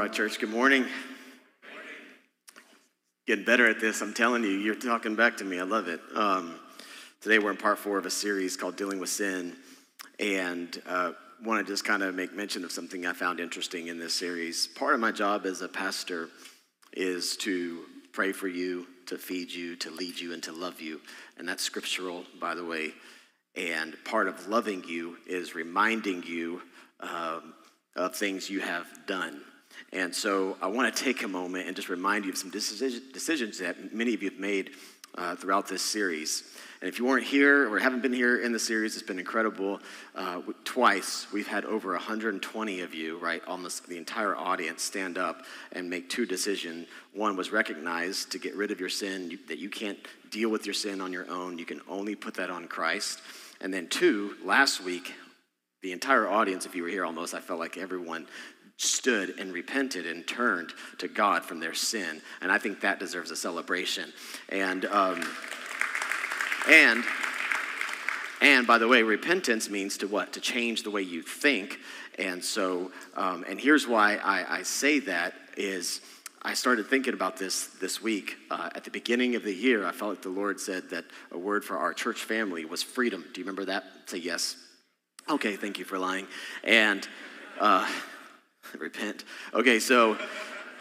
right, church, good morning. Getting better at this, I'm telling you. You're talking back to me. I love it. Um, today, we're in part four of a series called Dealing with Sin. And uh, want to just kind of make mention of something I found interesting in this series. Part of my job as a pastor is to pray for you, to feed you, to lead you, and to love you. And that's scriptural, by the way. And part of loving you is reminding you um, of things you have done. And so I want to take a moment and just remind you of some decisions that many of you have made uh, throughout this series. And if you weren't here or haven't been here in the series, it's been incredible. Uh, twice, we've had over 120 of you, right, almost the entire audience, stand up and make two decisions. One was recognize to get rid of your sin, you, that you can't deal with your sin on your own. You can only put that on Christ. And then two, last week, the entire audience, if you were here almost, I felt like everyone stood and repented and turned to God from their sin. And I think that deserves a celebration. And, um, and, and by the way, repentance means to what? To change the way you think. And so, um, and here's why I, I, say that is I started thinking about this this week. Uh, at the beginning of the year, I felt like the Lord said that a word for our church family was freedom. Do you remember that? Say yes. Okay, thank you for lying. And uh, repent. Okay, so,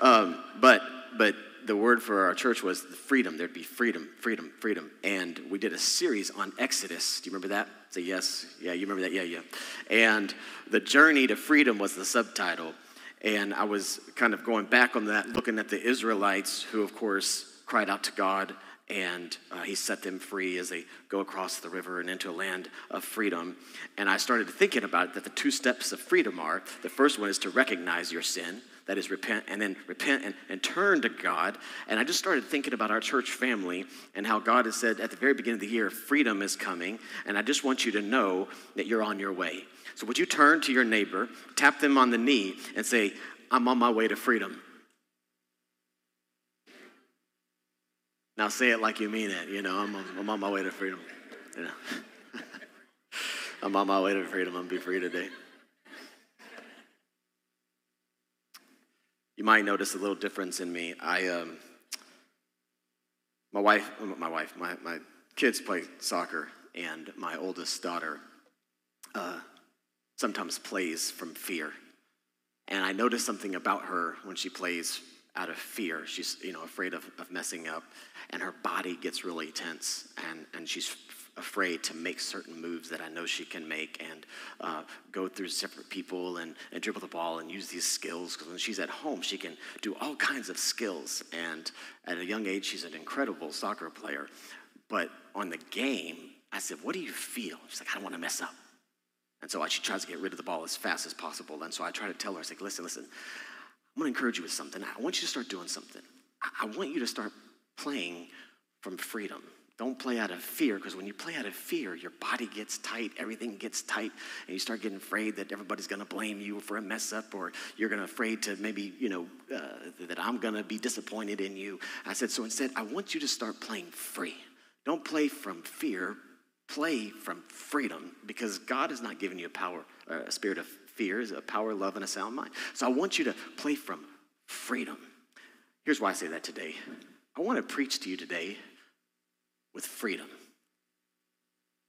um, but but the word for our church was freedom. There'd be freedom, freedom, freedom. And we did a series on Exodus. Do you remember that? Say yes. Yeah, you remember that? Yeah, yeah. And the journey to freedom was the subtitle. And I was kind of going back on that, looking at the Israelites, who, of course, cried out to God and uh, he set them free as they go across the river and into a land of freedom. And I started thinking about it, that the two steps of freedom are the first one is to recognize your sin, that is repent, and then repent and, and turn to God. And I just started thinking about our church family and how God has said at the very beginning of the year, freedom is coming. And I just want you to know that you're on your way. So would you turn to your neighbor, tap them on the knee, and say, I'm on my way to freedom. Now say it like you mean it. You know, I'm, I'm on my way to freedom. You know, I'm on my way to freedom. I'm be free today. You might notice a little difference in me. I, um, my wife, my wife, my, my kids play soccer, and my oldest daughter uh, sometimes plays from fear. And I notice something about her when she plays out of fear. She's, you know, afraid of, of messing up, and her body gets really tense, and, and she's f- afraid to make certain moves that I know she can make and uh, go through separate people and, and dribble the ball and use these skills. Because when she's at home, she can do all kinds of skills. And at a young age, she's an incredible soccer player. But on the game, I said, What do you feel? She's like, I don't want to mess up. And so she tries to get rid of the ball as fast as possible. And so I try to tell her, I was like, listen, listen, I'm to encourage you with something. I want you to start doing something. I want you to start playing from freedom. Don't play out of fear, because when you play out of fear, your body gets tight, everything gets tight, and you start getting afraid that everybody's going to blame you for a mess up, or you're going to afraid to maybe, you know, uh, that I'm going to be disappointed in you. I said, so instead, I want you to start playing free. Don't play from fear, play from freedom, because God has not given you a power, uh, a spirit of fear is a power, love, and a sound mind. So I want you to play from freedom. Here's why I say that today. I want to preach to you today with freedom,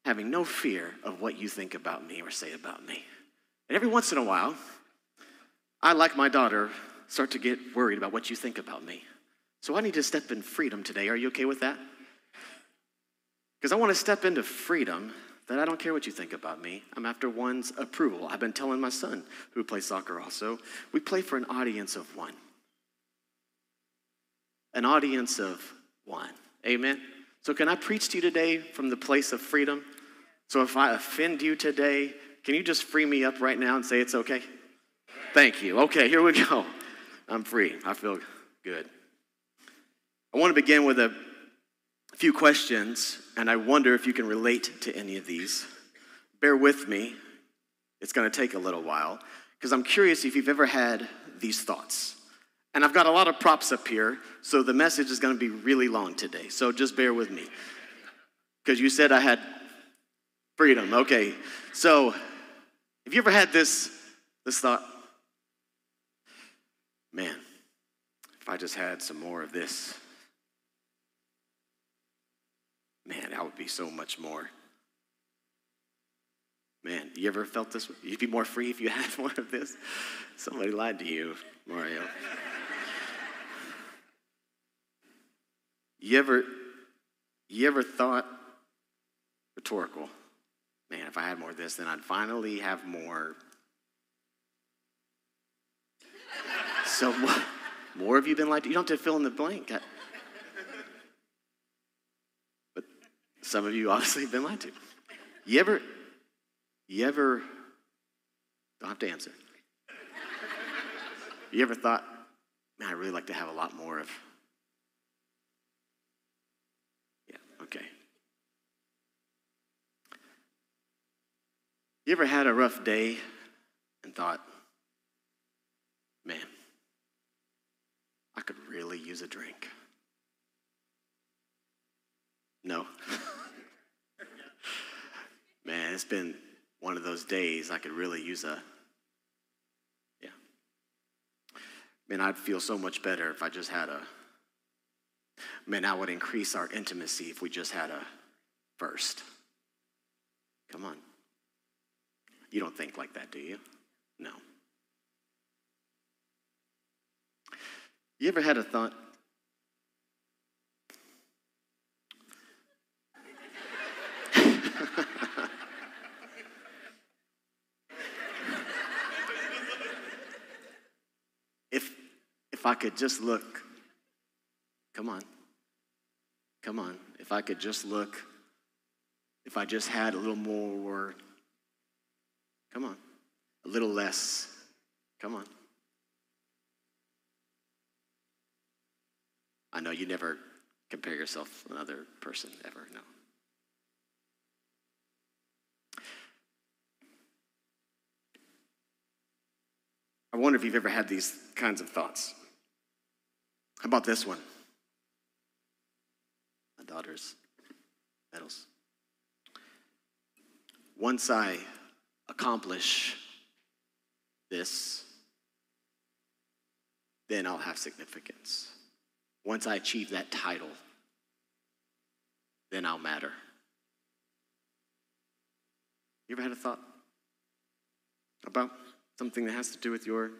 having no fear of what you think about me or say about me. And every once in a while, I, like my daughter, start to get worried about what you think about me. So I need to step in freedom today. Are you okay with that? Because I want to step into freedom that I don't care what you think about me. I'm after one's approval. I've been telling my son, who plays soccer also, we play for an audience of one. An audience of one. Amen? So, can I preach to you today from the place of freedom? So, if I offend you today, can you just free me up right now and say it's okay? Thank you. Okay, here we go. I'm free. I feel good. I want to begin with a few questions, and I wonder if you can relate to any of these. Bear with me, it's going to take a little while, because I'm curious if you've ever had these thoughts. And I've got a lot of props up here, so the message is going to be really long today. So just bear with me. Because you said I had freedom. Okay. So, have you ever had this, this thought? man, if I just had some more of this, man, that would be so much more. Man, you ever felt this? You'd be more free if you had more of this. Somebody lied to you, Mario. you ever, you ever thought rhetorical? Man, if I had more of this, then I'd finally have more. so, more, more of you been lied to? You don't have to fill in the blank. I, but some of you obviously have been lied to. You ever, you ever, don't have to answer. You ever thought, man, I really like to have a lot more of. Yeah, okay. You ever had a rough day and thought, man, I could really use a drink? No. man, it's been one of those days I could really use a, yeah. Man, I'd feel so much better if I just had a, man, I would increase our intimacy if we just had a first. Come on. You don't think like that, do you? No. You ever had a thought? if if I could just look, come on. Come on. If I could just look, if I just had a little more Come on. A little less. Come on. I know you never compare yourself to another person ever, no. I wonder if you've ever had these kinds of thoughts. How about this one? My daughter's medals. Once I accomplish this, then I'll have significance. Once I achieve that title, then I'll matter. You ever had a thought about something that has to do with your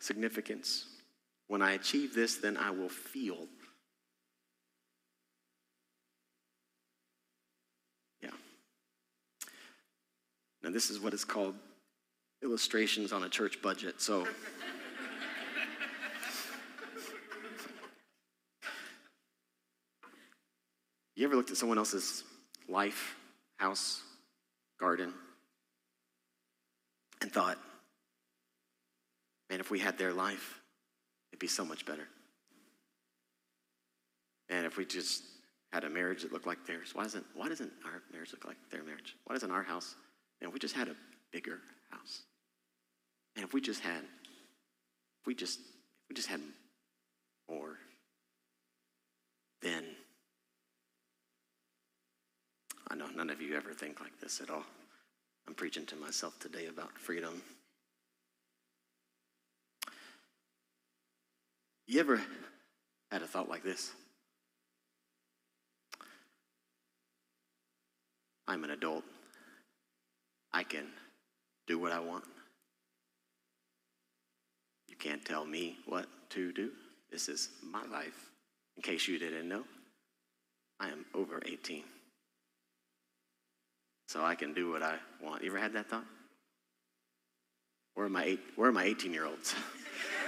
significance? When I achieve this, then I will feel Yeah. Now, this is what is called illustrations on a church budget. So, you ever looked at someone else's life, house, garden, and thought, man, if we had their life, it'd be so much better. And if we just had a marriage that looked like theirs, why doesn't, why doesn't our marriage look like their marriage? Why doesn't our house and we just had a bigger house, and if we just had, if we just, if we just had more, then I know none of you ever think like this at all. I'm preaching to myself today about freedom. You ever had a thought like this? I'm an adult. I can do what I want. You can't tell me what to do. This is my life. In case you didn't know, I am over 18. So I can do what I want. You ever had that thought? Where are my, eight, where are my 18 year olds?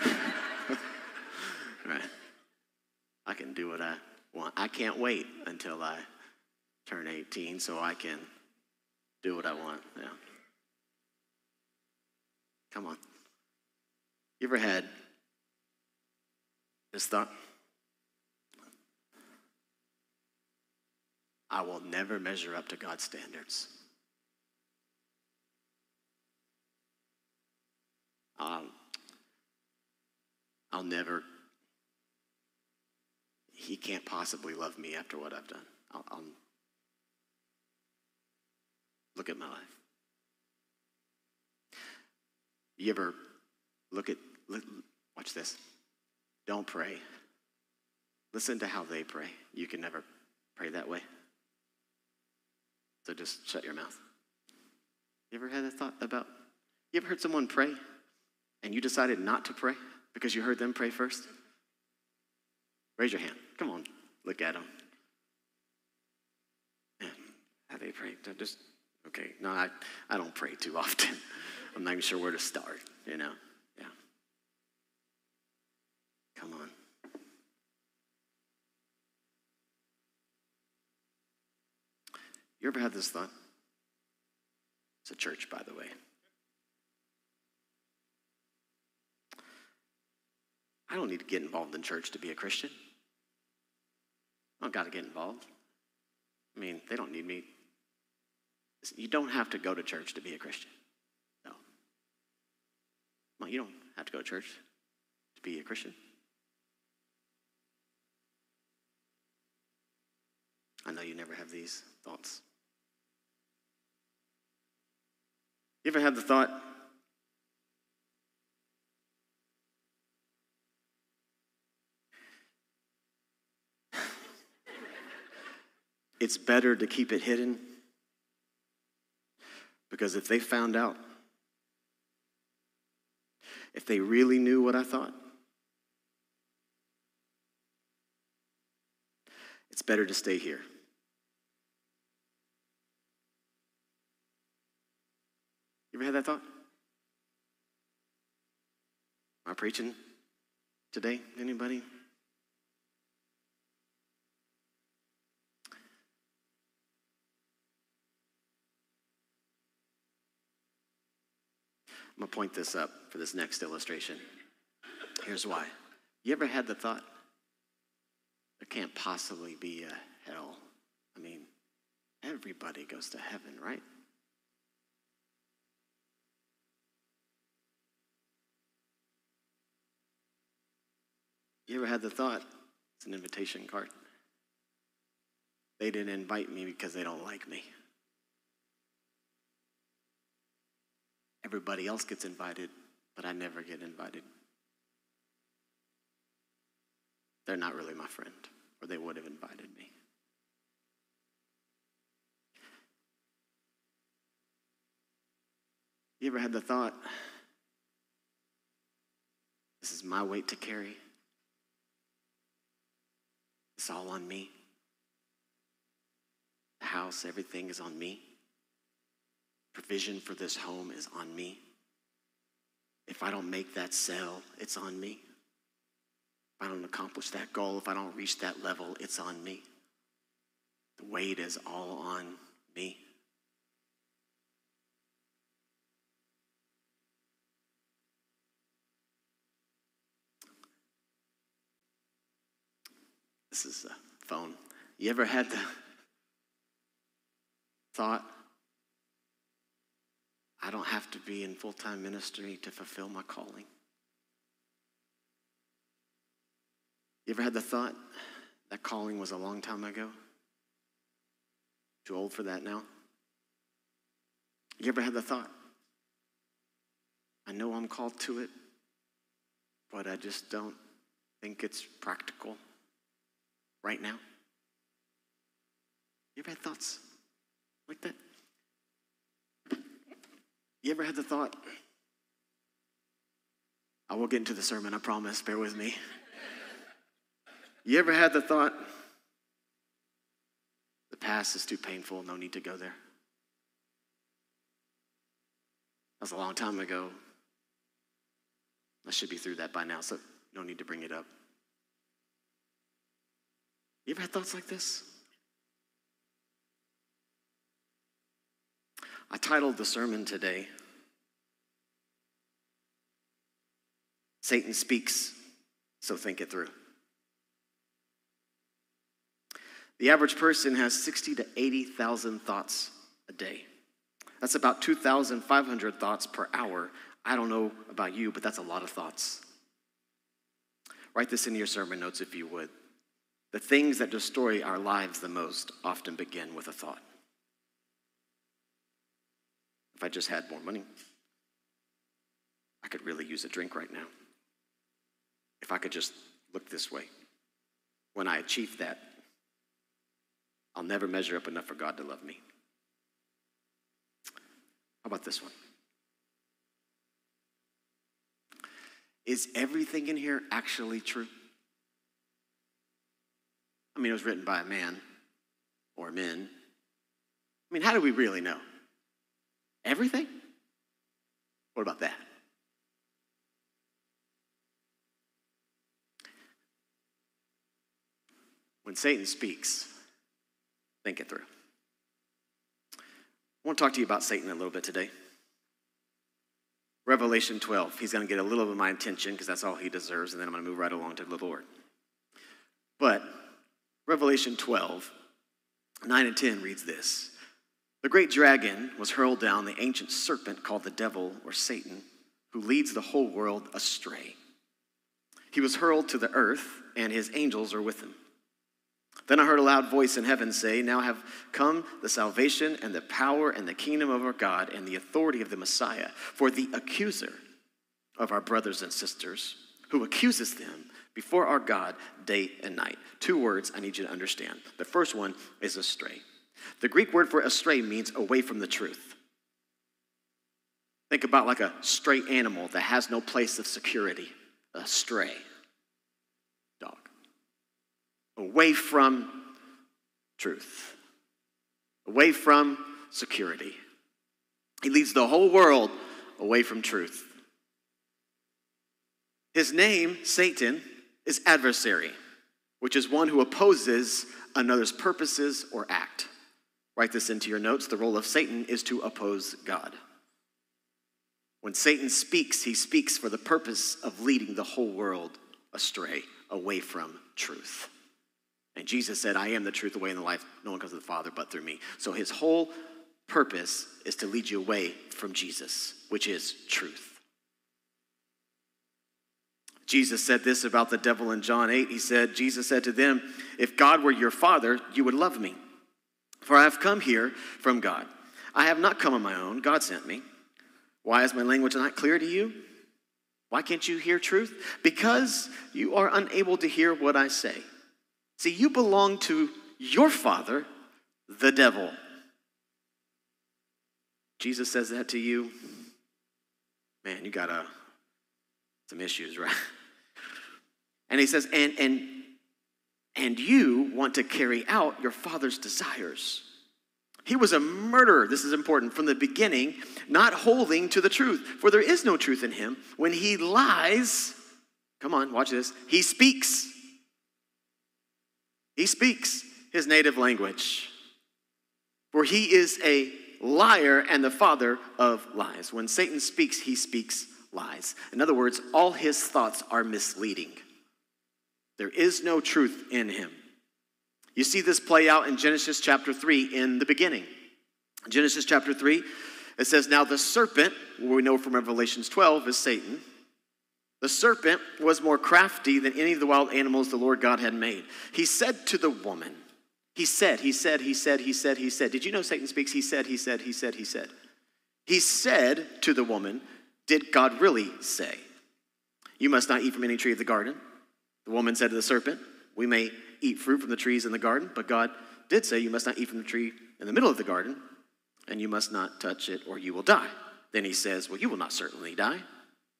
right. I can do what I want. I can't wait until I turn 18 so I can do what I want. Yeah. Come on. You ever had this thought? I will never measure up to God's standards. Um, I'll never, he can't possibly love me after what I've done. I'll, I'll, Look at my life. You ever look at look, Watch this. Don't pray. Listen to how they pray. You can never pray that way. So just shut your mouth. You ever had a thought about, you ever heard someone pray and you decided not to pray because you heard them pray first? Raise your hand. Come on, look at them. Man, how they pray. Just, okay. No, I, I don't pray too often. I'm not even sure where to start, you know? Yeah. Come on. You ever had this thought? It's a church, by the way. I don't need to get involved in church to be a Christian. I don't got to get involved. I mean, they don't need me. You don't have to go to church to be a Christian. No. Well, you don't have to go to church to be a Christian. I know you never have these thoughts. You ever had the thought, it's better to keep it hidden? Because if they found out, if they really knew what I thought, it's better to stay here. You ever had that thought? Am I preaching today? Anybody? I'm going to point this up for this next illustration. Here's why. You ever had the thought, there can't possibly be a hell? I mean, everybody goes to heaven, right? You ever had the thought, it's an invitation card? They didn't invite me because they don't like me. Everybody else gets invited, but I never get invited. They're not really my friend, or they would have invited me. You ever had the thought, this is my weight to carry? It's all on me. The house, everything is on me. Provision for this home is on me. If I don't make that sale, it's on me. If I don't accomplish that goal, if I don't reach that level, it's on me. The weight is all on me. This is a phone. You ever had the thought, I don't have to be in full time ministry to fulfill my calling? You ever had the thought, that calling was a long time ago? Too old for that now? You ever had the thought, I know I'm called to it, but I just don't think it's practical? right now? You ever had thoughts like that? You ever had the thought? I will get into the sermon, I promise. Bear with me. You ever had the thought, the past is too painful, no need to go there? That was a long time ago. I should be through that by now, so no need to bring it up. You ever had thoughts like this? I titled the sermon today, Satan Speaks, so think it through. The average person has 60 to 80,000 thoughts a day. That's about 2,500 thoughts per hour. I don't know about you, but that's a lot of thoughts. Write this in your sermon notes if you would. The things that destroy our lives the most often begin with a thought. If I just had more money, I could really use a drink right now. if I could just look this way. When I achieve that, I'll never measure up enough for God to love me. How about this one? Is everything in here actually true? I mean, it was written by a man or men. I mean, how do we really know? Everything? What about that? When Satan speaks, think it through. I want to talk to you about Satan a little bit today. Revelation 12. He's going to get a little of my attention because that's all he deserves, and then I'm going to move right along to the Lord. But Revelation 12, 9 and 10 reads this The great dragon was hurled down, the ancient serpent called the devil or Satan, who leads the whole world astray. He was hurled to the earth, and his angels are with him. Then I heard a loud voice in heaven say, Now have come the salvation and the power and the kingdom of our God and the authority of the Messiah. For the accuser of our brothers and sisters, who accuses them before our God day and night. Two words I need you to understand. The first one is astray. The Greek word for astray means away from the truth. Think about like a stray animal that has no place of security, a stray dog. away from truth, away from security. He leads the whole world away from truth. His name, Satan, is adversary, which is one who opposes another's purposes or act. Write this into your notes. The role of Satan is to oppose God. When Satan speaks, he speaks for the purpose of leading the whole world astray, away from truth. And Jesus said, I am the truth, the way, and the life. No one comes to the Father but through me. So his whole purpose is to lead you away from Jesus, which is truth. Jesus said this about the devil in John 8. He said, Jesus said to them, If God were your father, you would love me. For I have come here from God. I have not come on my own, God sent me. Why is my language not clear to you? Why can't you hear truth? Because you are unable to hear what I say. See, you belong to your father, the devil. Jesus says that to you. Man, you got a, some issues, right? And he says, and, and, and you want to carry out your father's desires. He was a murderer, this is important, from the beginning, not holding to the truth. For there is no truth in him. When he lies, come on, watch this, he speaks he speaks his native language. For he is a liar and the father of lies. When Satan speaks, he speaks lies. In other words, all his thoughts are misleading. There is no truth in him. You see this play out in Genesis chapter 3 in the beginning. Genesis chapter 3, it says, Now the serpent, we know from Revelations 12, is Satan the serpent was more crafty than any of the wild animals the Lord God had made. He said to the woman, He said, He said, He said, He said, He said. Did you know Satan speaks? He said, He said, He said, He said. He said to the woman, Did God really say? You must not eat from any tree of the garden. The woman said to the serpent, We may eat fruit from the trees in the garden, but God did say, You must not eat from the tree in the middle of the garden, and you must not touch it, or you will die. Then he says, Well, you will not certainly die.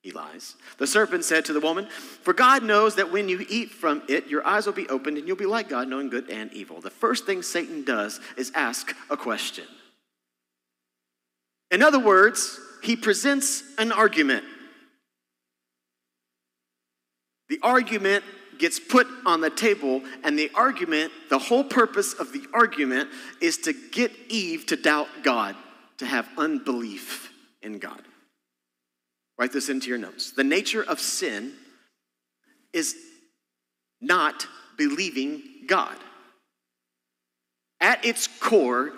He lies. The serpent said to the woman, For God knows that when you eat from it, your eyes will be opened and you'll be like God, knowing good and evil. The first thing Satan does is ask a question. In other words, he presents an argument. The argument gets put on the table, and the argument, the whole purpose of the argument is to get Eve to doubt God, to have unbelief in God. Write this into your notes. The nature of sin is not believing God. At its core,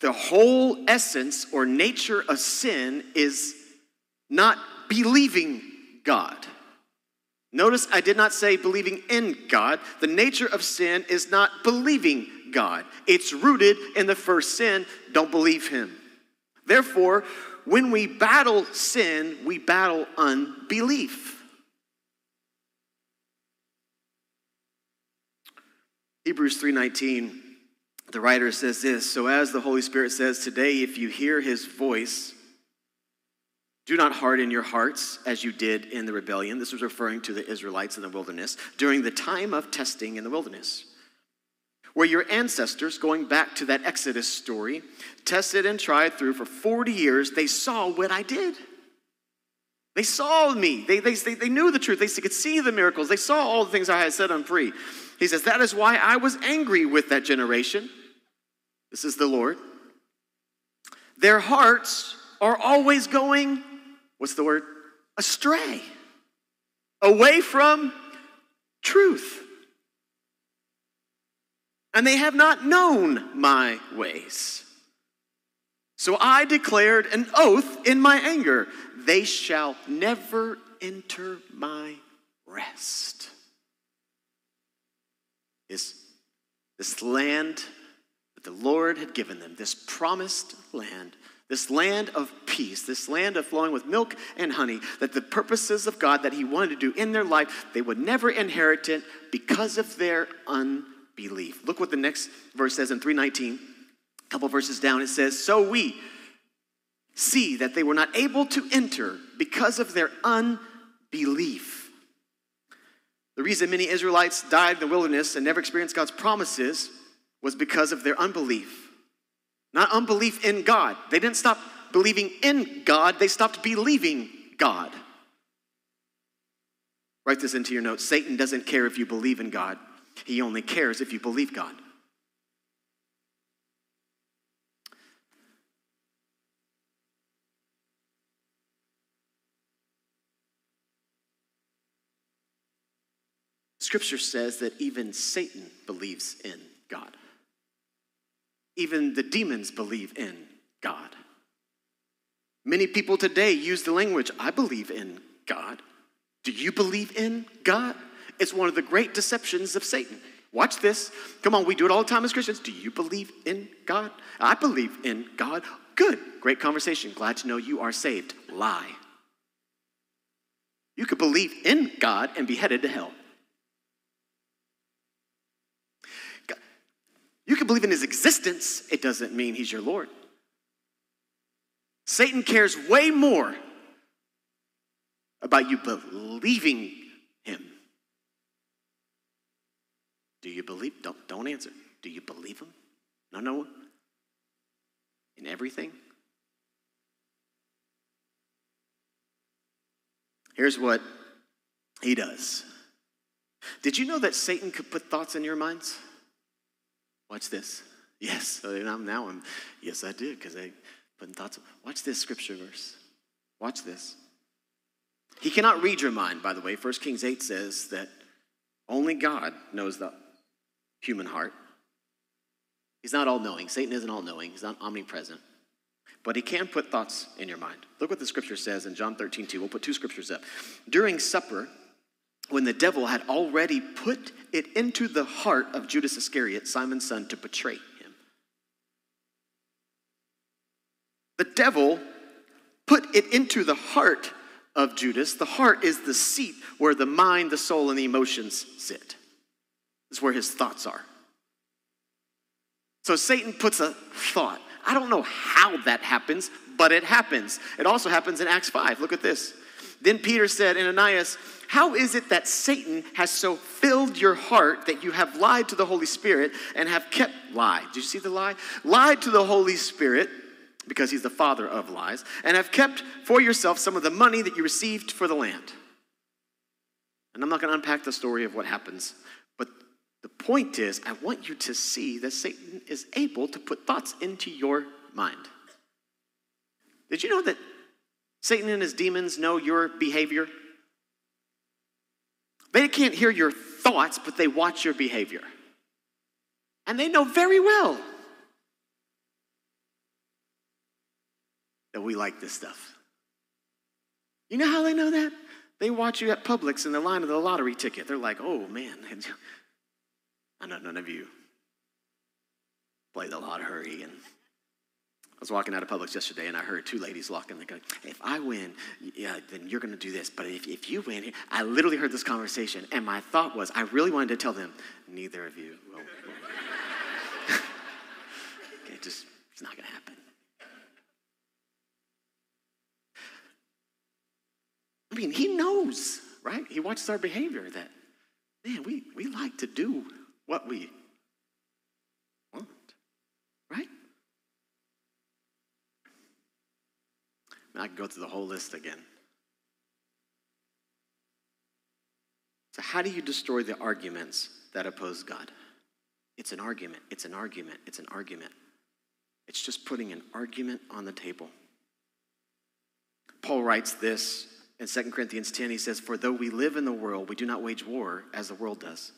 the whole essence or nature of sin is not believing God. Notice I did not say believing in God. The nature of sin is not believing God, it's rooted in the first sin don't believe Him. Therefore, when we battle sin, we battle unbelief. Hebrews 3:19 the writer says this, so as the Holy Spirit says today if you hear his voice do not harden your hearts as you did in the rebellion. This was referring to the Israelites in the wilderness during the time of testing in the wilderness. Where your ancestors, going back to that Exodus story, tested and tried through for 40 years, they saw what I did. They saw me. They, they, they, knew the truth. They could see the miracles. They saw all the things I had set on free. He says, That is why I was angry with that generation. This is the Lord. Their hearts are always going, what's the word? Astray, away from truth. And they have not known my ways. So I declared an oath in my anger they shall never enter my rest. This, this land that the Lord had given them, this promised land, this land of peace, this land of flowing with milk and honey, that the purposes of God that He wanted to do in their life, they would never inherit it because of their unbelief. Look what the next verse says in 319. A couple verses down, it says, So we, see that they were not able to enter because of their unbelief. The reason many Israelites died in the wilderness and never experienced God's promises was because of their unbelief. Not unbelief in God. They didn't stop believing in God, they stopped believing God. Write this into your notes. Satan doesn't care if you believe in God, he only cares if you believe God. Scripture says that even Satan believes in God. Even the demons believe in God. Many people today use the language, I believe in God. Do you believe in God? It's one of the great deceptions of Satan. Watch this. Come on, we do it all the time as Christians. Do you believe in God? I believe in God. Good. Great conversation. Glad to know you are saved. Lie. You could believe in God and be headed to hell. You can believe in his existence, it doesn't mean he's your Lord. Satan cares way more about you believing him. Do you believe? Don't, don't answer. Do you believe him? No, no. In everything? Here's what he does. Did you know that Satan could put thoughts in your minds? Watch this. Yes, I'm, now I'm, yes, I did, because I put in thoughts. Watch this scripture verse. Watch this. He cannot read your mind, by the way. 1 Kings 8 says that only God knows the human heart. He's not all knowing. Satan isn't all knowing, he's not omnipresent. But he can put thoughts in your mind. Look what the scripture says in John 13, 2. We'll put two scriptures up. During supper, when the devil had already put it into the heart of Judas Iscariot, Simon's son, to betray him. The devil put it into the heart of Judas. The heart is the seat where the mind, the soul, and the emotions sit. It's where his thoughts are. So Satan puts a thought. I don't know how that happens, but it happens. It also happens in Acts 5. Look at this. Then Peter said, Ananias, how is it that Satan has so filled your heart that you have lied to the Holy Spirit and have kept lie? Did you see the lie? Lied to the Holy Spirit because he's the father of lies and have kept for yourself some of the money that you received for the land. And I'm not going to unpack the story of what happens, but the point is, I want you to see that Satan is able to put thoughts into your mind. Did you know that Satan and his demons know your behavior. They can't hear your thoughts, but they watch your behavior. And they know very well that we like this stuff. You know how they know that? They watch you at Publix in the line of the lottery ticket. They're like, oh man, I know none of you play the lottery and was walking out of Publix yesterday and I heard two ladies walking. They go, if I win, yeah, then you're going to do this. But if, if you win, I literally heard this conversation. And my thought was, I really wanted to tell them, neither of you will. okay, just, it's not going to happen. I mean, he knows, right? He watches our behavior that, man, we, we like to do what we want, right? I can go through the whole list again. So, how do you destroy the arguments that oppose God? It's an argument, it's an argument, it's an argument. It's just putting an argument on the table. Paul writes this in 2 Corinthians 10. He says, For though we live in the world, we do not wage war as the world does.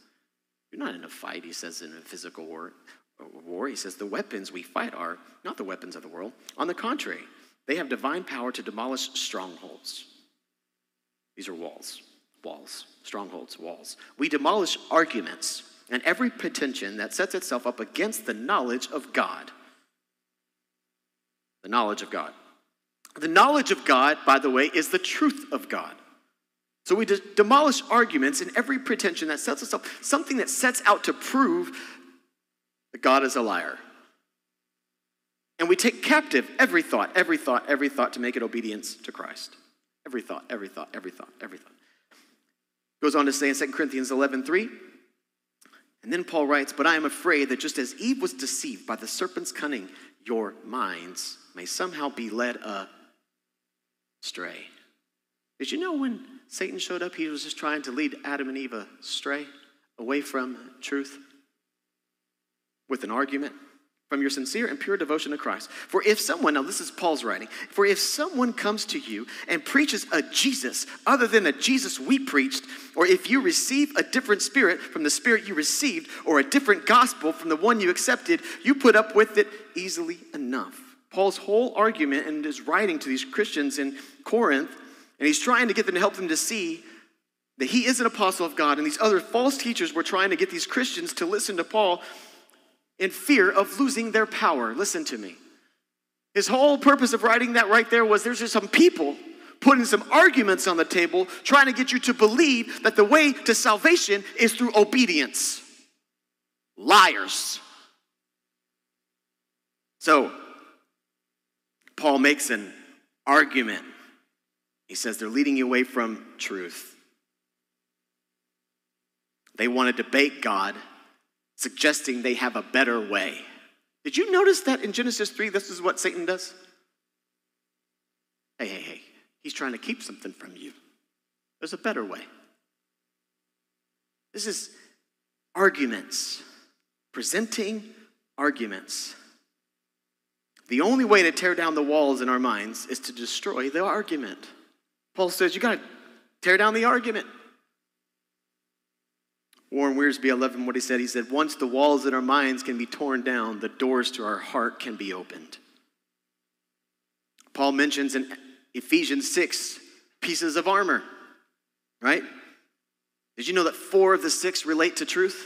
You're not in a fight, he says, in a physical war. War, he says, the weapons we fight are not the weapons of the world. On the contrary, they have divine power to demolish strongholds. These are walls, walls, strongholds, walls. We demolish arguments and every pretension that sets itself up against the knowledge of God. The knowledge of God. The knowledge of God, by the way, is the truth of God. So we demolish arguments and every pretension that sets itself, something that sets out to prove that God is a liar. And we take captive every thought, every thought, every thought to make it obedience to Christ. Every thought, every thought, every thought, every thought. Goes on to say in 2 Corinthians 11 3, and then Paul writes, But I am afraid that just as Eve was deceived by the serpent's cunning, your minds may somehow be led astray. Did you know when Satan showed up, he was just trying to lead Adam and Eve astray, away from truth, with an argument? From your sincere and pure devotion to Christ. For if someone, now this is Paul's writing, for if someone comes to you and preaches a Jesus other than the Jesus we preached, or if you receive a different spirit from the spirit you received, or a different gospel from the one you accepted, you put up with it easily enough. Paul's whole argument in his writing to these Christians in Corinth, and he's trying to get them to help them to see that he is an apostle of God, and these other false teachers were trying to get these Christians to listen to Paul in fear of losing their power. Listen to me. His whole purpose of writing that right there was there's just some people putting some arguments on the table trying to get you to believe that the way to salvation is through obedience. Liars. So, Paul makes an argument. He says they're leading you away from truth. They want to debate God suggesting they have a better way. Did you notice that in Genesis 3, this is what Satan does? Hey, hey, hey, he's trying to keep something from you. There's a better way. This is arguments, presenting arguments. The only way to tear down the walls in our minds is to destroy the argument. Paul says you got to tear down the argument. Warren Wiersbe, I love him what he said. He said, Once the walls in our minds can be torn down, the doors to our heart can be opened. Paul mentions in Ephesians 6 pieces of armor, right? Did you know that four of the six relate to truth?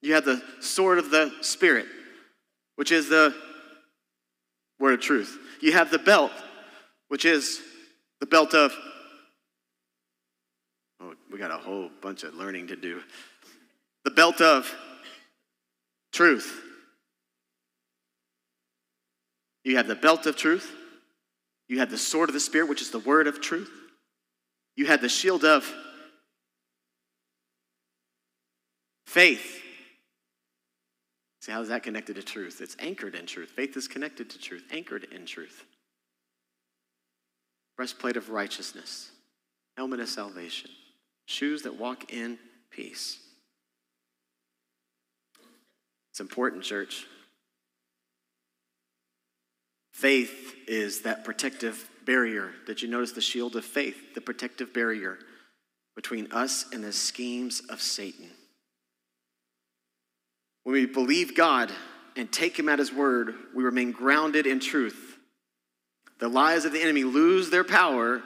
You have the sword of the Spirit, which is the word of truth. You have the belt, which is the belt of we got a whole bunch of learning to do. The belt of truth. You have the belt of truth. You have the sword of the Spirit, which is the word of truth. You have the shield of faith. See, how is that connected to truth? It's anchored in truth. Faith is connected to truth, anchored in truth. Breastplate of righteousness, helmet of salvation. Shoes that walk in peace. It's important, church. Faith is that protective barrier. Did you notice the shield of faith? The protective barrier between us and the schemes of Satan. When we believe God and take Him at His word, we remain grounded in truth. The lies of the enemy lose their power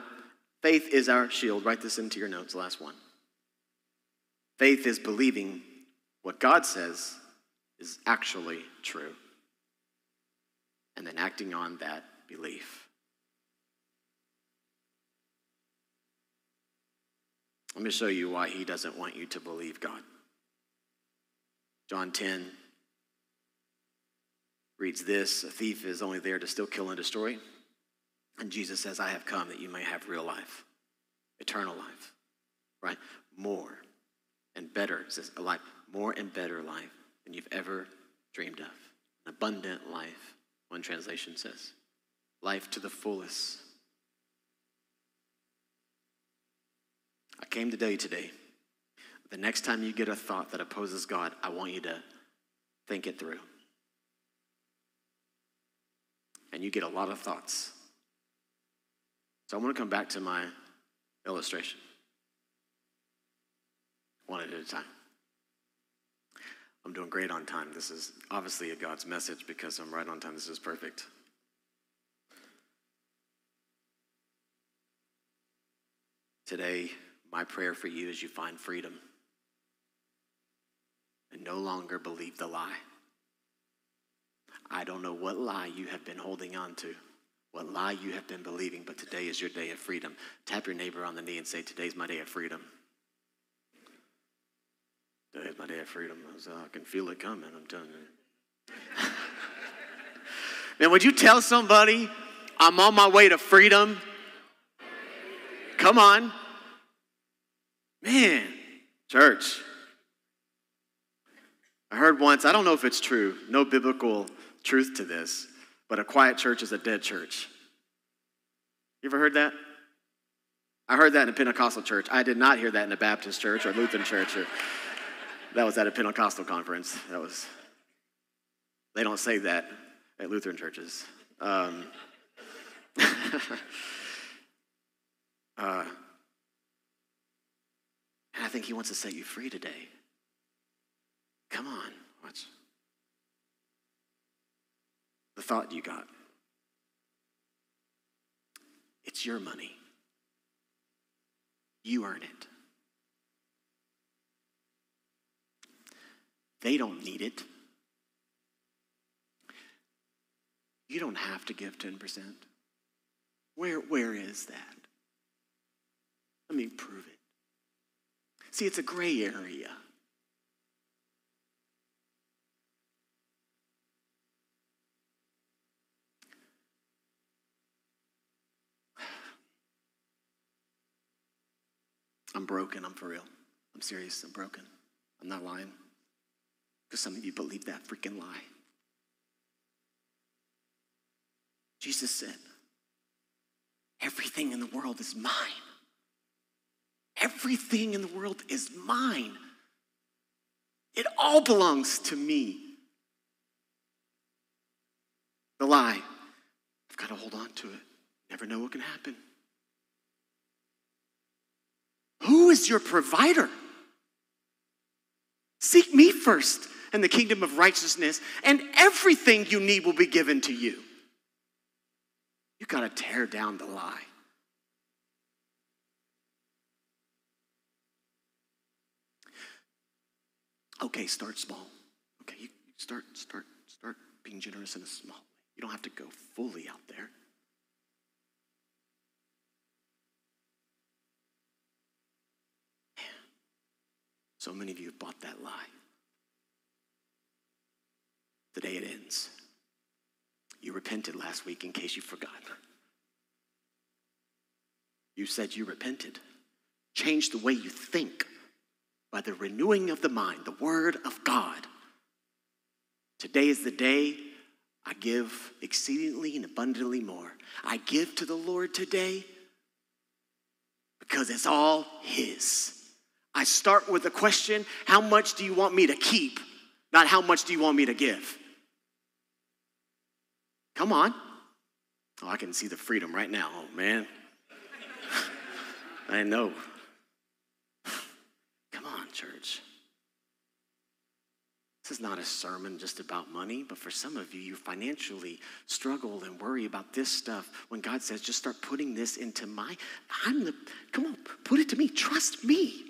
Faith is our shield. Write this into your notes, last one. Faith is believing what God says is actually true. and then acting on that belief. Let me show you why he doesn't want you to believe God. John 10 reads this A thief is only there to still kill, and destroy. And Jesus says, I have come that you may have real life, eternal life, right? More and better, says a life, more and better life than you've ever dreamed of. An abundant life, one translation says. Life to the fullest. I came to tell you today the next time you get a thought that opposes God, I want you to think it through. And you get a lot of thoughts. So I want to come back to my illustration, one at a time. I'm doing great on time. This is obviously a God's message because I'm right on time. This is perfect. Today, my prayer for you is you find freedom and no longer believe the lie. I don't know what lie you have been holding on to, what lie you have been believing, but today is your day of freedom. Tap your neighbor on the knee and say, Today's my day of freedom. Today's my day of freedom. I uh, can feel it coming, I'm telling you. Man, would you tell somebody I'm on my way to freedom? Come on. Man, church. I heard once, I don't know if it's true, no biblical truth to this, but a quiet church is a dead church. You ever heard that? I heard that in a Pentecostal church. I did not hear that in a Baptist church or Lutheran church. Or, that was at a Pentecostal conference. That was, they don't say that at Lutheran churches. Um, uh, and I think he wants to set you free today. Come on, watch. The thought you got. It's your money. You earn it. They don't need it. You don't have to give 10%. Where, where is that? Let me prove it. See, it's a gray area. I'm broken. I'm for real. I'm serious. I'm broken. I'm not lying. Because some of you believe that freaking lie. Jesus said, Everything in the world is mine. Everything in the world is mine. It all belongs to me. The lie, I've got to hold on to it. Never know what can happen. Who is your provider? Seek me first and the kingdom of righteousness, and everything you need will be given to you. You got to tear down the lie. Okay, start small. Okay, you start, start, start being generous in a small way. You don't have to go fully out there. So many of you have bought that lie. The day it ends. You repented last week in case you forgot. You said you repented. Change the way you think by the renewing of the mind, the Word of God. Today is the day I give exceedingly and abundantly more. I give to the Lord today because it's all His. I start with the question how much do you want me to keep? Not how much do you want me to give? Come on. Oh, I can see the freedom right now. Oh, man. I know Come on, church. This is not a sermon just about money, but for some of you, you financially struggle and worry about this stuff when God says, just start putting this into my, I'm the, come on, put it to me, trust me.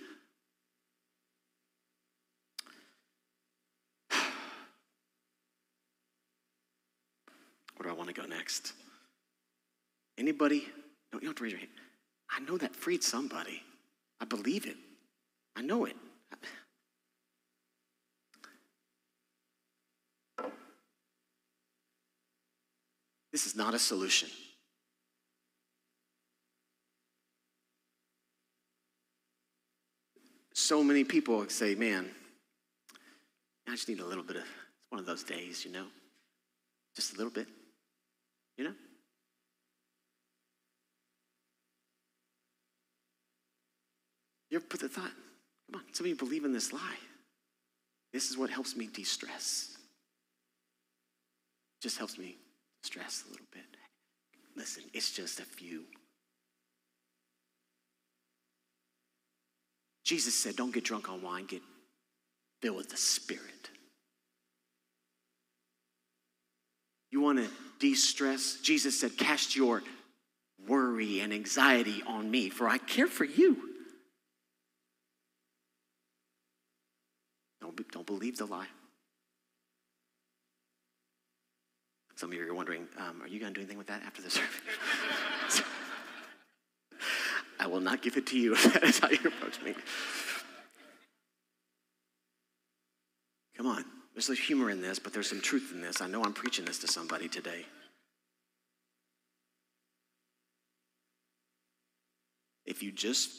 Want next. Anybody? No, you don't have to raise your hand. I know that freed somebody. I believe it. I know it. This is not a solution. So many people say, man, I just need a little bit of, it's one of those days, you know? Just a little bit, you know? You ever put the thought, come on, some of you believe in this lie. This is what helps me de stress. Just helps me stress a little bit. Listen, it's just a few. Jesus said, don't get drunk on wine, get filled with the Spirit. You want to de stress? Jesus said, cast your worry and anxiety on me, for I care for you. Don't, don't believe the lie. Some of you are wondering, um, are you going to do anything with that after the service? I will not give it to you if that is how you approach me. Come on. There's some humor in this, but there's some truth in this. I know I'm preaching this to somebody today. If you just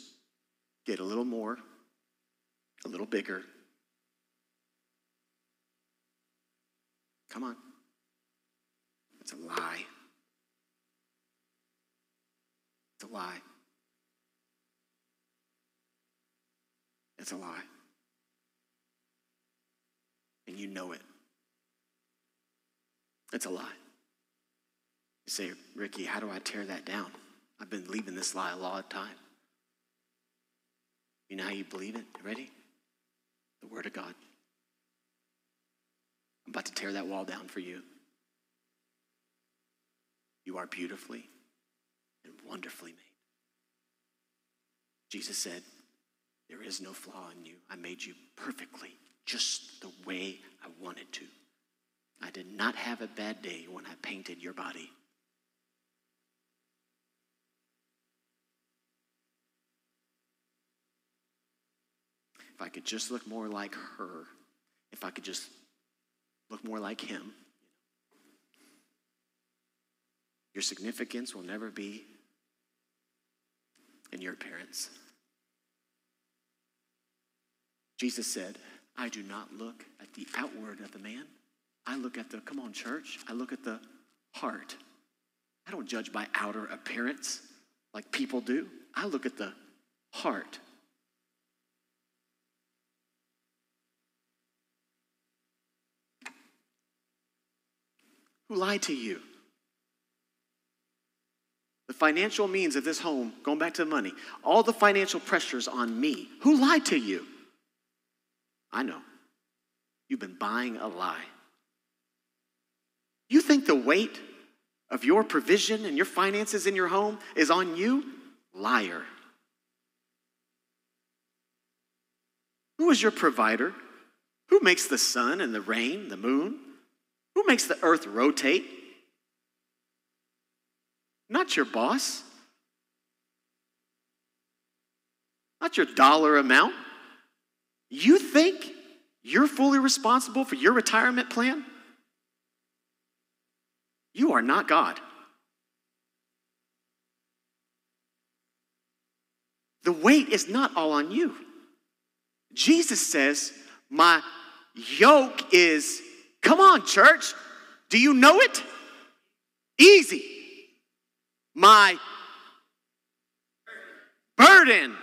get a little more, a little bigger, come on. It's a lie. It's a lie. It's a lie. And you know it. It's a lie. You say, Ricky, how do I tear that down? I've been believing this lie a lot of time. You know how you believe it? Ready? The Word of God. I'm about to tear that wall down for you. You are beautifully and wonderfully made. Jesus said, There is no flaw in you. I made you perfectly, just the way I wanted to. I did not have a bad day when I painted your body. If I could just look more like her, if I could just look more like him, Your significance will never be in your appearance. Jesus said, I do not look at the outward of the man. I look at the, come on, church, I look at the heart. I don't judge by outer appearance like people do. I look at the heart. Who lied to you? The financial means of this home, going back to the money, all the financial pressures on me. Who lied to you? I know. You've been buying a lie. You think the weight of your provision and your finances in your home is on you? Liar. Who is your provider? Who makes the sun and the rain, the moon? Who makes the earth rotate? not your boss, not your dollar amount. You think you're fully responsible for your retirement plan? You are not God. The weight is not all on you. Jesus says, My yoke is, come on, church, do you know it? Easy. My burden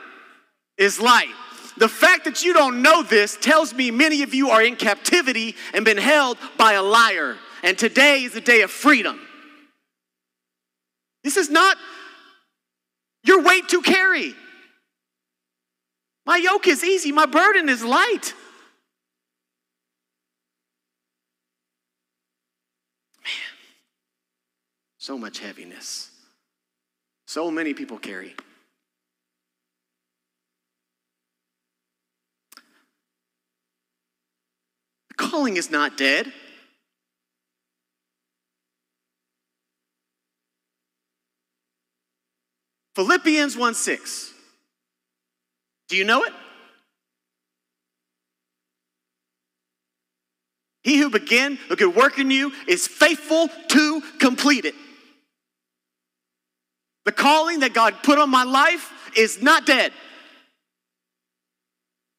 is light. The fact that you don't know this tells me many of you are in captivity and been held by a liar. And today is a day of freedom. This is not your weight to carry. My yoke is easy, my burden is light. Man, so much heaviness. So many people carry. calling is not dead. Philippians 1 6. Do you know it? He who began a good work in you is faithful to complete it. The calling that God put on my life is not dead.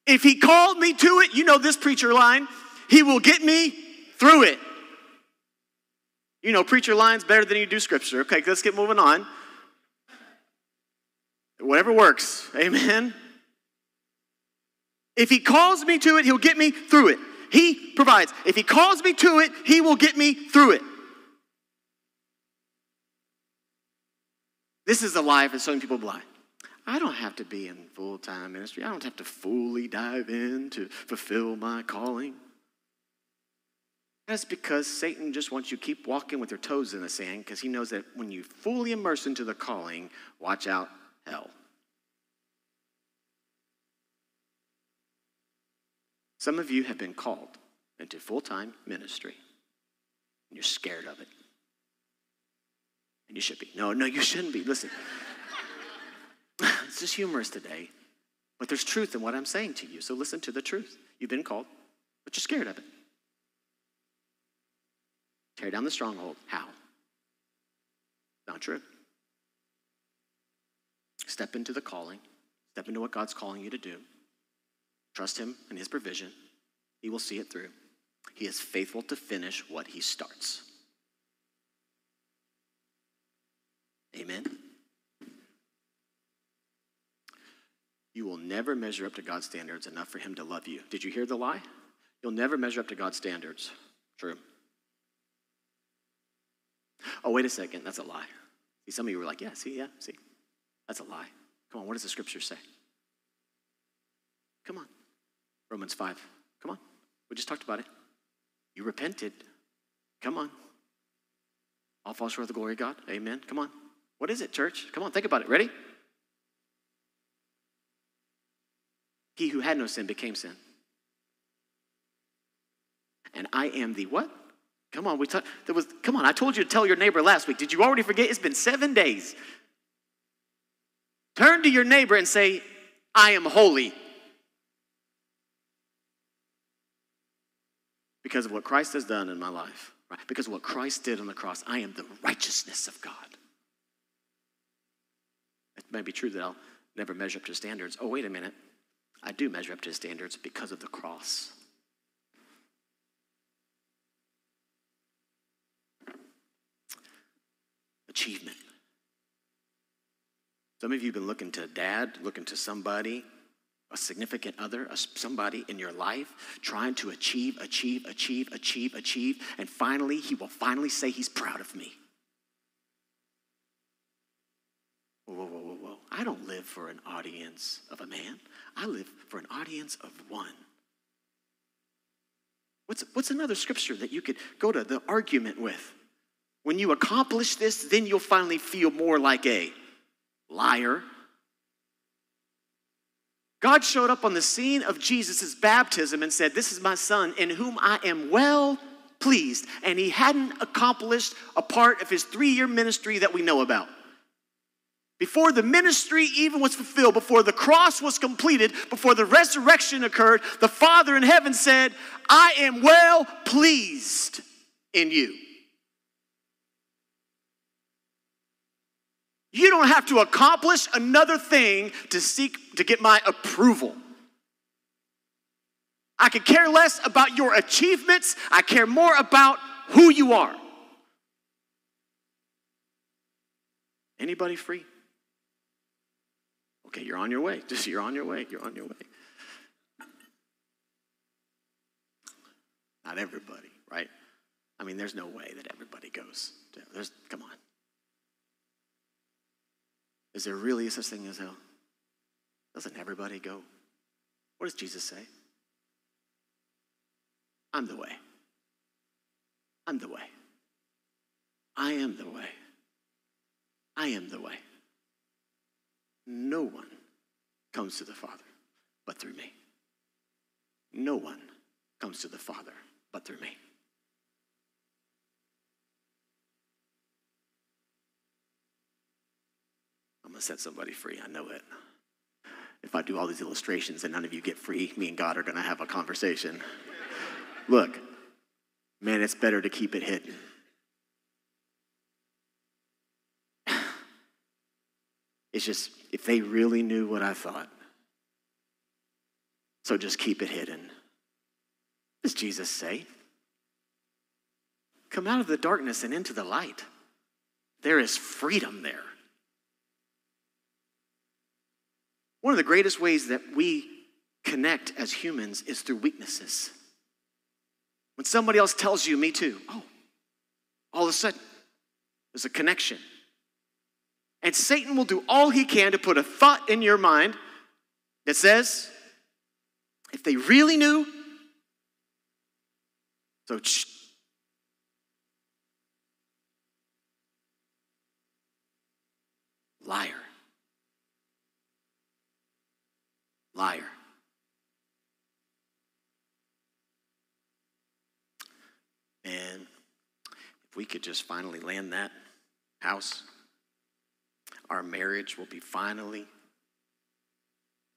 If he called me to it, you know this preacher line he will get me through it. You know, preacher lines better than you do scripture. Okay, let's get moving on. Whatever works. Amen. If he calls me to it, he'll get me through it. He provides. If he calls me to it, he will get me through it. This is a lie for some people blind. I don't have to be in full time ministry. I don't have to fully dive in to fulfill my calling. That's because Satan just wants you to keep walking with your toes in the sand because he knows that when you fully immerse into the calling, watch out, hell. Some of you have been called into full time ministry, and you're scared of it. And you should be. No, no, you shouldn't be. Listen, it's just humorous today, but there's truth in what I'm saying to you. So listen to the truth. You've been called, but you're scared of it. Tear down the stronghold. How? Not true. Step into the calling, step into what God's calling you to do. Trust Him and His provision. He will see it through. He is faithful to finish what He starts. Amen. You will never measure up to God's standards enough for Him to love you. Did you hear the lie? You'll never measure up to God's standards. True. Oh, wait a second, that's a lie. See, some of you were like, yeah, see, yeah, see. That's a lie. Come on, what does the scripture say? Come on. Romans 5. Come on. We just talked about it. You repented. Come on. All falls short of the glory of God. Amen. Come on. What is it, church? Come on, think about it. Ready? He who had no sin became sin. And I am the what? Come on, we talked. There was. Come on, I told you to tell your neighbor last week. Did you already forget? It's been seven days. Turn to your neighbor and say, "I am holy." Because of what Christ has done in my life, right? Because of what Christ did on the cross, I am the righteousness of God. It may be true that I'll never measure up to standards. Oh, wait a minute. I do measure up to standards because of the cross. Achievement. Some of you have been looking to dad, looking to somebody, a significant other, a, somebody in your life, trying to achieve, achieve, achieve, achieve, achieve, and finally, he will finally say he's proud of me. Whoa, whoa, whoa, whoa. I don't live for an audience of a man. I live for an audience of one. What's, what's another scripture that you could go to the argument with? When you accomplish this, then you'll finally feel more like a liar. God showed up on the scene of Jesus' baptism and said, This is my son in whom I am well pleased. And he hadn't accomplished a part of his three year ministry that we know about. Before the ministry even was fulfilled, before the cross was completed, before the resurrection occurred, the Father in heaven said, I am well pleased in you. You don't have to accomplish another thing to seek to get my approval. I could care less about your achievements. I care more about who you are. Anybody free? Okay, you're on your way. Just you're on your way. You're on your way. Not everybody, right? I mean, there's no way that everybody goes. There's come on. Is there really such a thing as hell? Doesn't everybody go? What does Jesus say? I'm the way. I'm the way. I am the way. I am the way. No one comes to the Father but through me. No one comes to the Father but through me. Gonna set somebody free. I know it. If I do all these illustrations and none of you get free, me and God are gonna have a conversation. Look, man, it's better to keep it hidden. It's just, if they really knew what I thought. So just keep it hidden. What does Jesus say? Come out of the darkness and into the light. There is freedom there. One of the greatest ways that we connect as humans is through weaknesses. When somebody else tells you, me too, oh, all of a sudden, there's a connection. And Satan will do all he can to put a thought in your mind that says, if they really knew, so shh. Liar. Liar. And if we could just finally land that house, our marriage will be finally.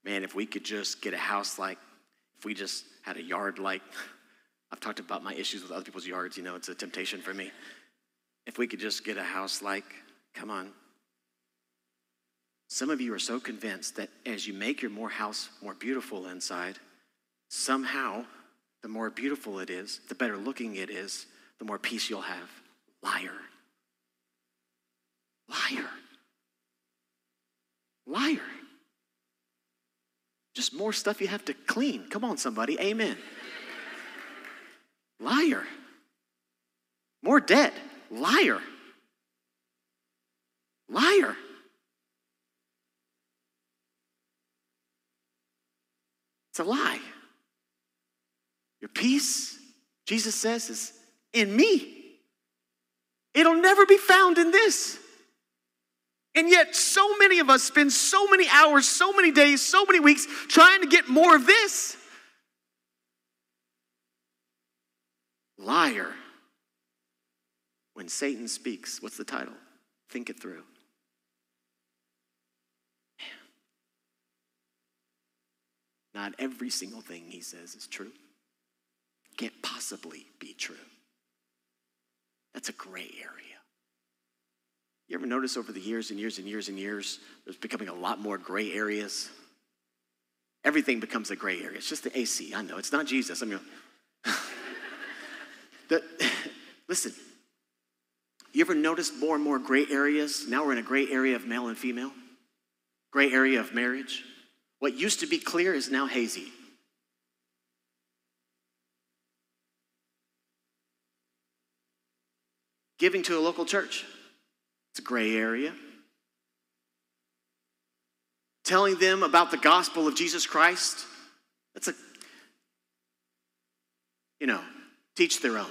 Man, if we could just get a house like, if we just had a yard like, I've talked about my issues with other people's yards, you know, it's a temptation for me. If we could just get a house like, come on. Some of you are so convinced that as you make your more house more beautiful inside, somehow the more beautiful it is, the better looking it is, the more peace you'll have. Liar. Liar. Liar. Just more stuff you have to clean. Come on, somebody. Amen. Liar. More debt. Liar. Liar. It's a lie. Your peace, Jesus says, is in me. It'll never be found in this. And yet, so many of us spend so many hours, so many days, so many weeks trying to get more of this. Liar. When Satan speaks, what's the title? Think it through. Not every single thing he says is true. Can't possibly be true. That's a gray area. You ever notice over the years and years and years and years, there's becoming a lot more gray areas? Everything becomes a gray area. It's just the AC. I know. It's not Jesus. I mean, the, listen, you ever notice more and more gray areas? Now we're in a gray area of male and female, gray area of marriage. What used to be clear is now hazy. Giving to a local church. It's a gray area. Telling them about the gospel of Jesus Christ, that's a, you know, teach their own.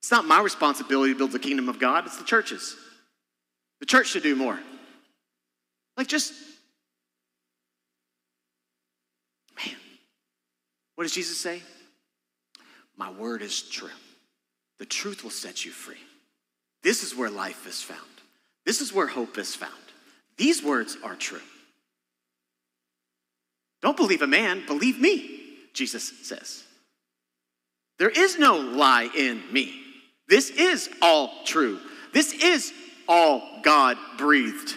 It's not my responsibility to build the kingdom of God, it's the church's. The church should do more. Like, just, man, what does Jesus say? My word is true. The truth will set you free. This is where life is found. This is where hope is found. These words are true. Don't believe a man, believe me, Jesus says. There is no lie in me. This is all true. This is all God breathed.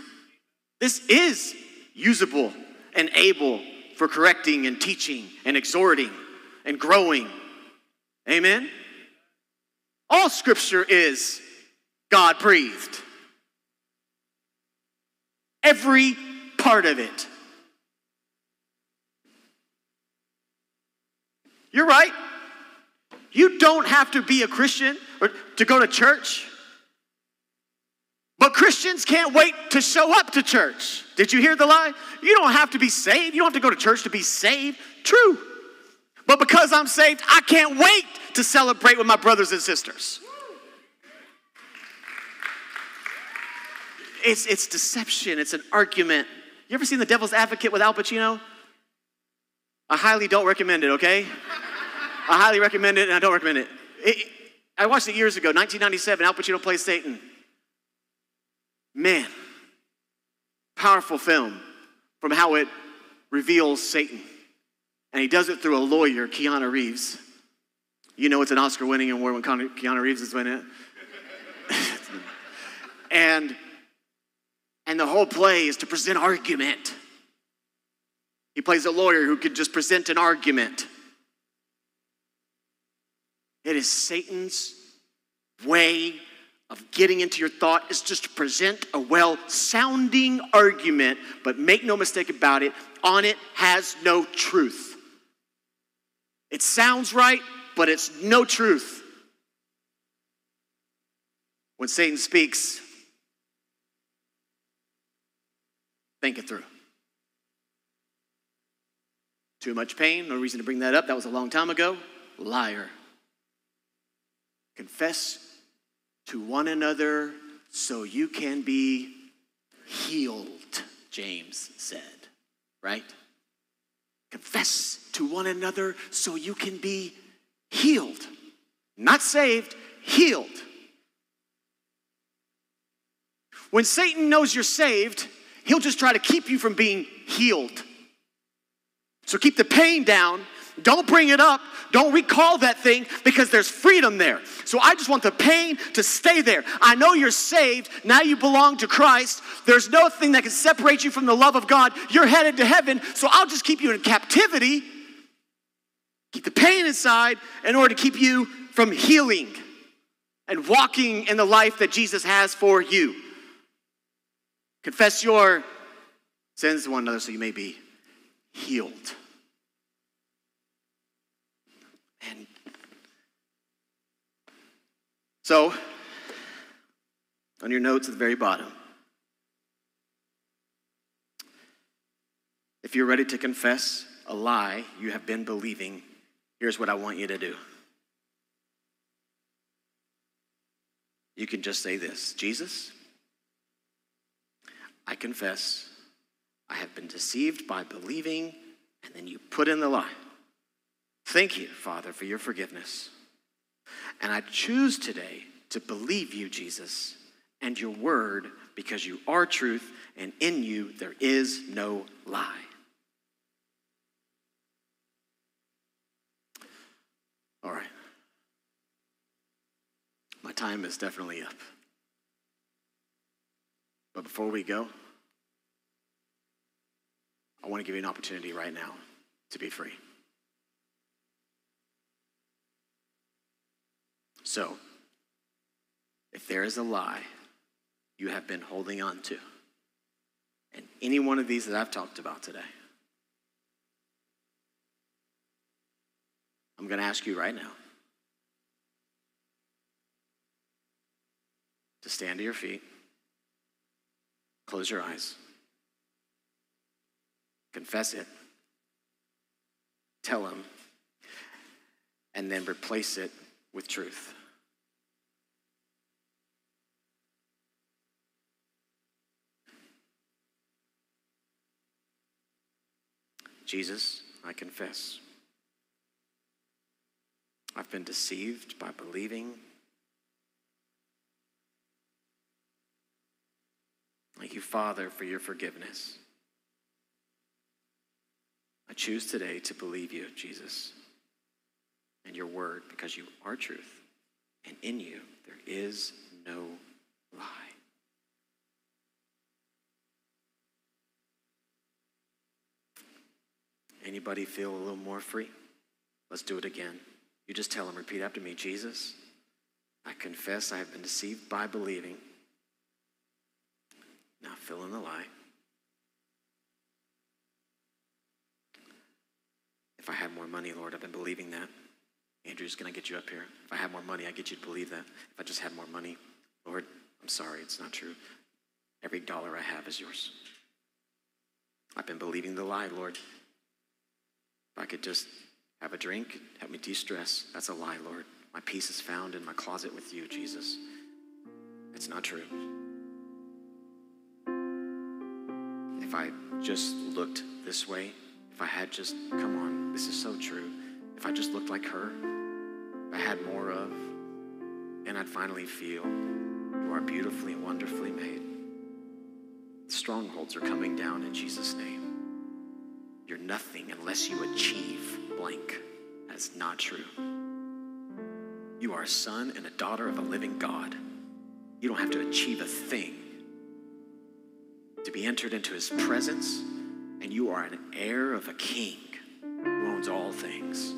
This is usable and able for correcting and teaching and exhorting and growing. Amen? All scripture is God breathed. Every part of it. You're right. You don't have to be a Christian or to go to church. But Christians can't wait to show up to church. Did you hear the lie? You don't have to be saved. You don't have to go to church to be saved. True. But because I'm saved, I can't wait to celebrate with my brothers and sisters. It's, it's deception, it's an argument. You ever seen The Devil's Advocate with Al Pacino? I highly don't recommend it, okay? I highly recommend it and I don't recommend it. it. I watched it years ago, 1997. Al Pacino plays Satan. Man, powerful film from how it reveals Satan. And he does it through a lawyer, Keanu Reeves. You know it's an Oscar winning award when Keanu Reeves is winning it. and, and the whole play is to present argument. He plays a lawyer who could just present an argument. It is Satan's way of getting into your thought is just to present a well sounding argument, but make no mistake about it, on it has no truth. It sounds right, but it's no truth. When Satan speaks, think it through. Too much pain, no reason to bring that up. That was a long time ago. Liar. Confess to one another so you can be healed, James said, right? Confess to one another so you can be healed. Not saved, healed. When Satan knows you're saved, he'll just try to keep you from being healed. So keep the pain down. Don't bring it up. Don't recall that thing because there's freedom there. So I just want the pain to stay there. I know you're saved. Now you belong to Christ. There's no thing that can separate you from the love of God. You're headed to heaven. So I'll just keep you in captivity. Keep the pain inside in order to keep you from healing and walking in the life that Jesus has for you. Confess your sins to one another so you may be healed. So, on your notes at the very bottom, if you're ready to confess a lie you have been believing, here's what I want you to do. You can just say this Jesus, I confess I have been deceived by believing, and then you put in the lie. Thank you, Father, for your forgiveness. And I choose today to believe you, Jesus, and your word because you are truth, and in you there is no lie. All right. My time is definitely up. But before we go, I want to give you an opportunity right now to be free. So, if there is a lie you have been holding on to, and any one of these that I've talked about today, I'm going to ask you right now to stand to your feet, close your eyes, confess it, tell him, and then replace it with truth. Jesus, I confess. I've been deceived by believing. Thank you, Father, for your forgiveness. I choose today to believe you, Jesus and your word because you are truth. And in you, there is no lie. Anybody feel a little more free? Let's do it again. You just tell them, repeat after me Jesus, I confess I have been deceived by believing. Now fill in the lie. If I had more money, Lord, I've been believing that. Andrew's going to get you up here. If I had more money, I get you to believe that. If I just had more money, Lord, I'm sorry, it's not true. Every dollar I have is yours. I've been believing the lie, Lord. If I could just have a drink, help me de stress, that's a lie, Lord. My peace is found in my closet with you, Jesus. It's not true. If I just looked this way, if I had just, come on, this is so true. If I just looked like her, I had more of, and I'd finally feel you are beautifully and wonderfully made. Strongholds are coming down in Jesus' name. You're nothing unless you achieve blank. That is not true. You are a son and a daughter of a living God. You don't have to achieve a thing to be entered into his presence, and you are an heir of a king who owns all things.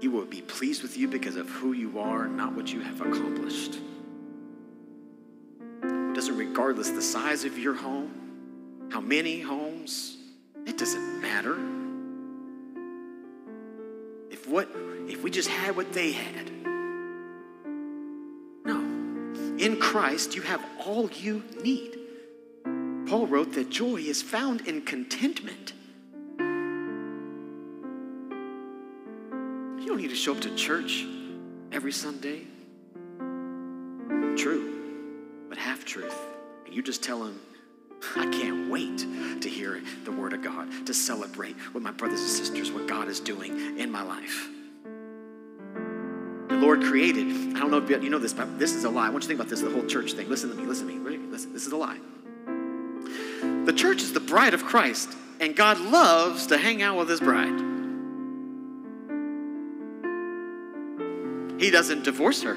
He will be pleased with you because of who you are, not what you have accomplished. It doesn't regardless the size of your home, how many homes, it doesn't matter. If what if we just had what they had? No. In Christ you have all you need. Paul wrote that joy is found in contentment. Don't need to show up to church every Sunday. True, but half truth. And you just tell him, I can't wait to hear the word of God, to celebrate with my brothers and sisters what God is doing in my life. The Lord created, I don't know if you know this, but this is a lie. I want you to think about this, the whole church thing. Listen to me, listen to me. Listen, this is a lie. The church is the bride of Christ, and God loves to hang out with his bride. He doesn't divorce her,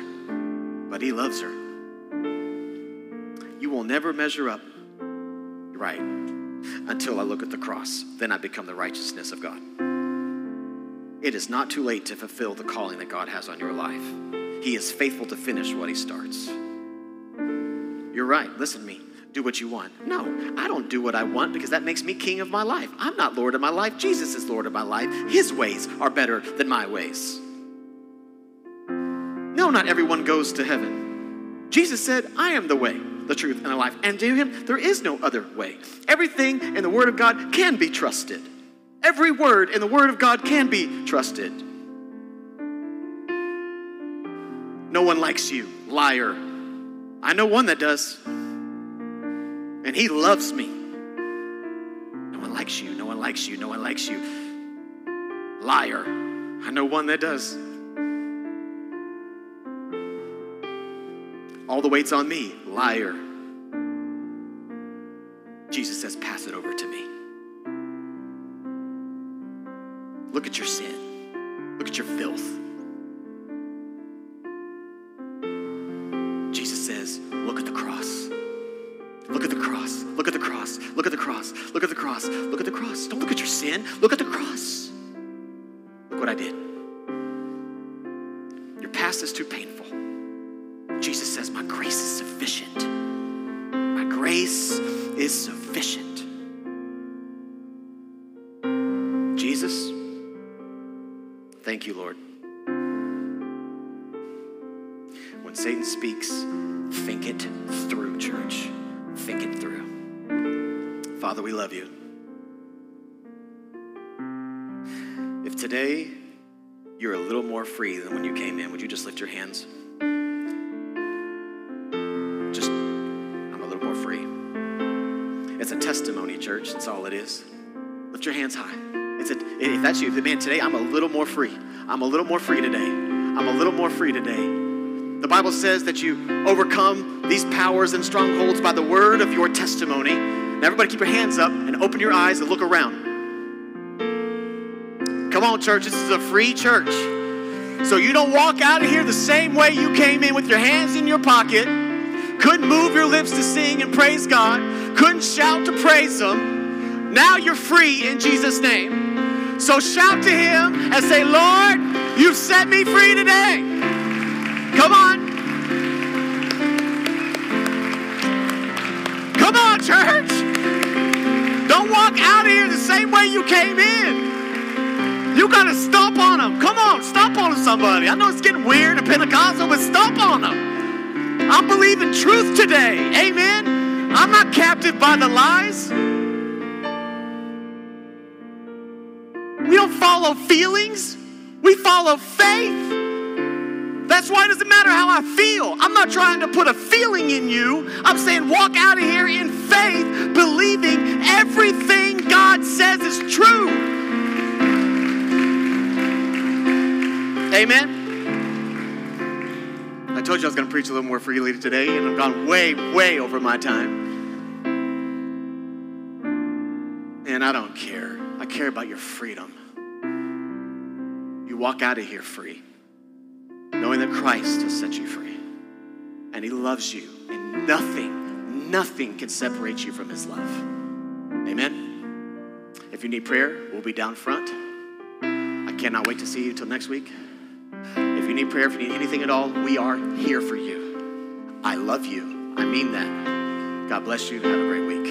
but he loves her. You will never measure up right until I look at the cross. Then I become the righteousness of God. It is not too late to fulfill the calling that God has on your life. He is faithful to finish what he starts. You're right. Listen to me. Do what you want. No, I don't do what I want because that makes me king of my life. I'm not Lord of my life. Jesus is Lord of my life. His ways are better than my ways. No, not everyone goes to heaven. Jesus said, I am the way, the truth, and the life. And to him, there is no other way. Everything in the Word of God can be trusted. Every word in the Word of God can be trusted. No one likes you, liar. I know one that does. And he loves me. No one likes you, no one likes you, no one likes you. Liar. I know one that does. All the weight's on me. Liar. Jesus says, Pass it over to me. Look at your sin, look at your filth. Jesus says, Look at the cross. Look at the cross. Look at the cross. Look at the cross. Look at the cross. Look at the cross. Don't look at your sin. Look at the cross. Look what I did. Your past is too painful. Sufficient. My grace is sufficient. Jesus, thank you, Lord. When Satan speaks, think it through, church. Think it through. Father, we love you. If today you're a little more free than when you came in, would you just lift your hands? It's a testimony, church. That's all it is. Lift your hands high. It's a, if that's you, man, today I'm a little more free. I'm a little more free today. I'm a little more free today. The Bible says that you overcome these powers and strongholds by the word of your testimony. Now, everybody, keep your hands up and open your eyes and look around. Come on, church. This is a free church. So you don't walk out of here the same way you came in with your hands in your pocket, couldn't move your lips to sing and praise God, couldn't shout to praise Him. Now you're free in Jesus' name. So shout to Him and say, Lord, you've set me free today. Come on. Come on, church. Don't walk out of here the same way you came in. You got to stomp on them. Come on, stomp on somebody. I know it's getting weird and Pentecostal, but stomp on them. I'm believing truth today. Amen. I'm not captive by the lies. We don't follow feelings, we follow faith. That's why it doesn't matter how I feel. I'm not trying to put a feeling in you. I'm saying walk out of here in faith, believing everything God says is true. Amen. I told you I was going to preach a little more freely today, and I've gone way, way over my time. And I don't care. I care about your freedom. You walk out of here free, knowing that Christ has set you free. And He loves you, and nothing, nothing can separate you from His love. Amen. If you need prayer, we'll be down front. I cannot wait to see you till next week. You need prayer, if you need anything at all, we are here for you. I love you. I mean that. God bless you. Have a great week.